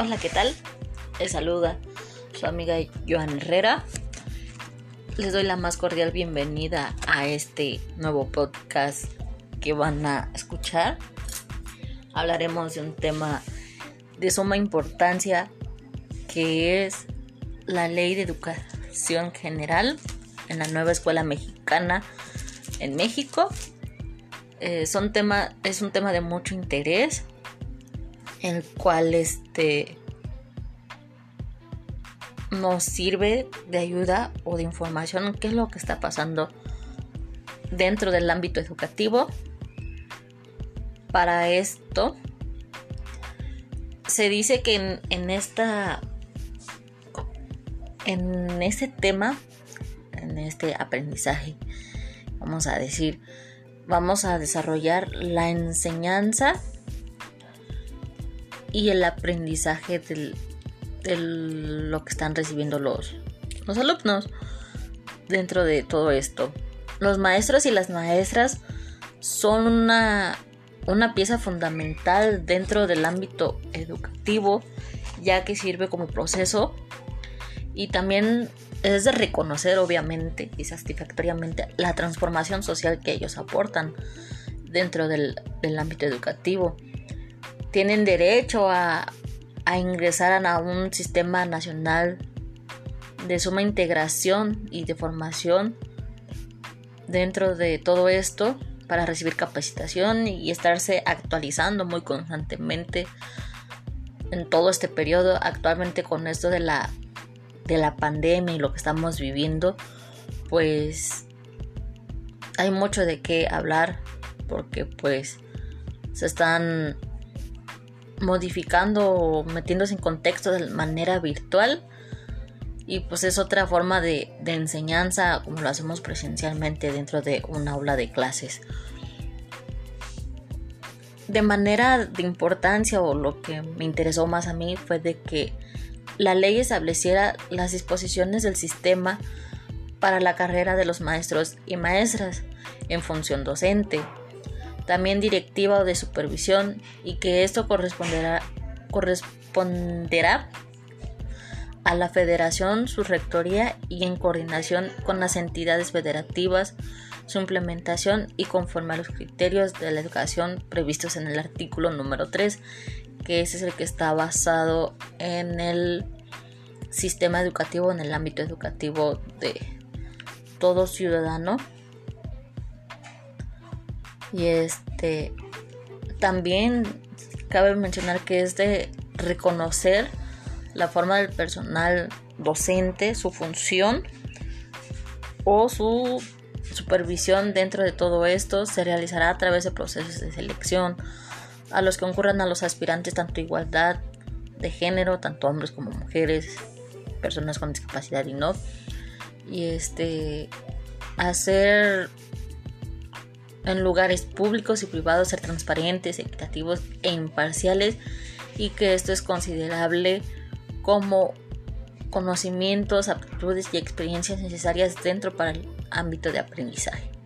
Hola, ¿qué tal? Les saluda su amiga Joan Herrera. Les doy la más cordial bienvenida a este nuevo podcast que van a escuchar. Hablaremos de un tema de suma importancia que es la ley de educación general en la nueva escuela mexicana en México. Eh, es un tema de mucho interés el cual este nos sirve de ayuda o de información qué es lo que está pasando dentro del ámbito educativo. Para esto se dice que en, en esta en este tema, en este aprendizaje, vamos a decir, vamos a desarrollar la enseñanza y el aprendizaje de lo que están recibiendo los, los alumnos dentro de todo esto. Los maestros y las maestras son una, una pieza fundamental dentro del ámbito educativo, ya que sirve como proceso y también es de reconocer obviamente y satisfactoriamente la transformación social que ellos aportan dentro del, del ámbito educativo tienen derecho a, ingresar a un sistema nacional de suma integración y de formación dentro de todo esto para recibir capacitación y estarse actualizando muy constantemente en todo este periodo actualmente con esto de la de la pandemia y lo que estamos viviendo pues hay mucho de qué hablar porque pues se están modificando o metiéndose en contexto de manera virtual y pues es otra forma de, enseñanza como lo hacemos presencialmente dentro de un aula de clases. De manera de importancia o lo que me interesó más a mí fue de que la ley estableciera las disposiciones del sistema para la carrera de los maestros y maestras en función docente, también directiva o de supervisión y que esto corresponderá, corresponderá a la federación, su rectoría y en coordinación con las entidades federativas, su implementación y conforme a los criterios de la educación previstos en el artículo número 3, que ese es el que está basado en el sistema educativo, en el ámbito educativo de todo ciudadano y este también cabe mencionar que es de reconocer la forma del personal docente, su función o su supervisión dentro de todo esto se realizará a través de procesos de selección a los que concurran a los aspirantes tanto igualdad de género, tanto hombres como mujeres, personas con discapacidad y no. Y este hacer en lugares públicos y privados ser transparentes, equitativos e imparciales y que esto es considerable como conocimientos, aptitudes y experiencias necesarias dentro para el ámbito de aprendizaje.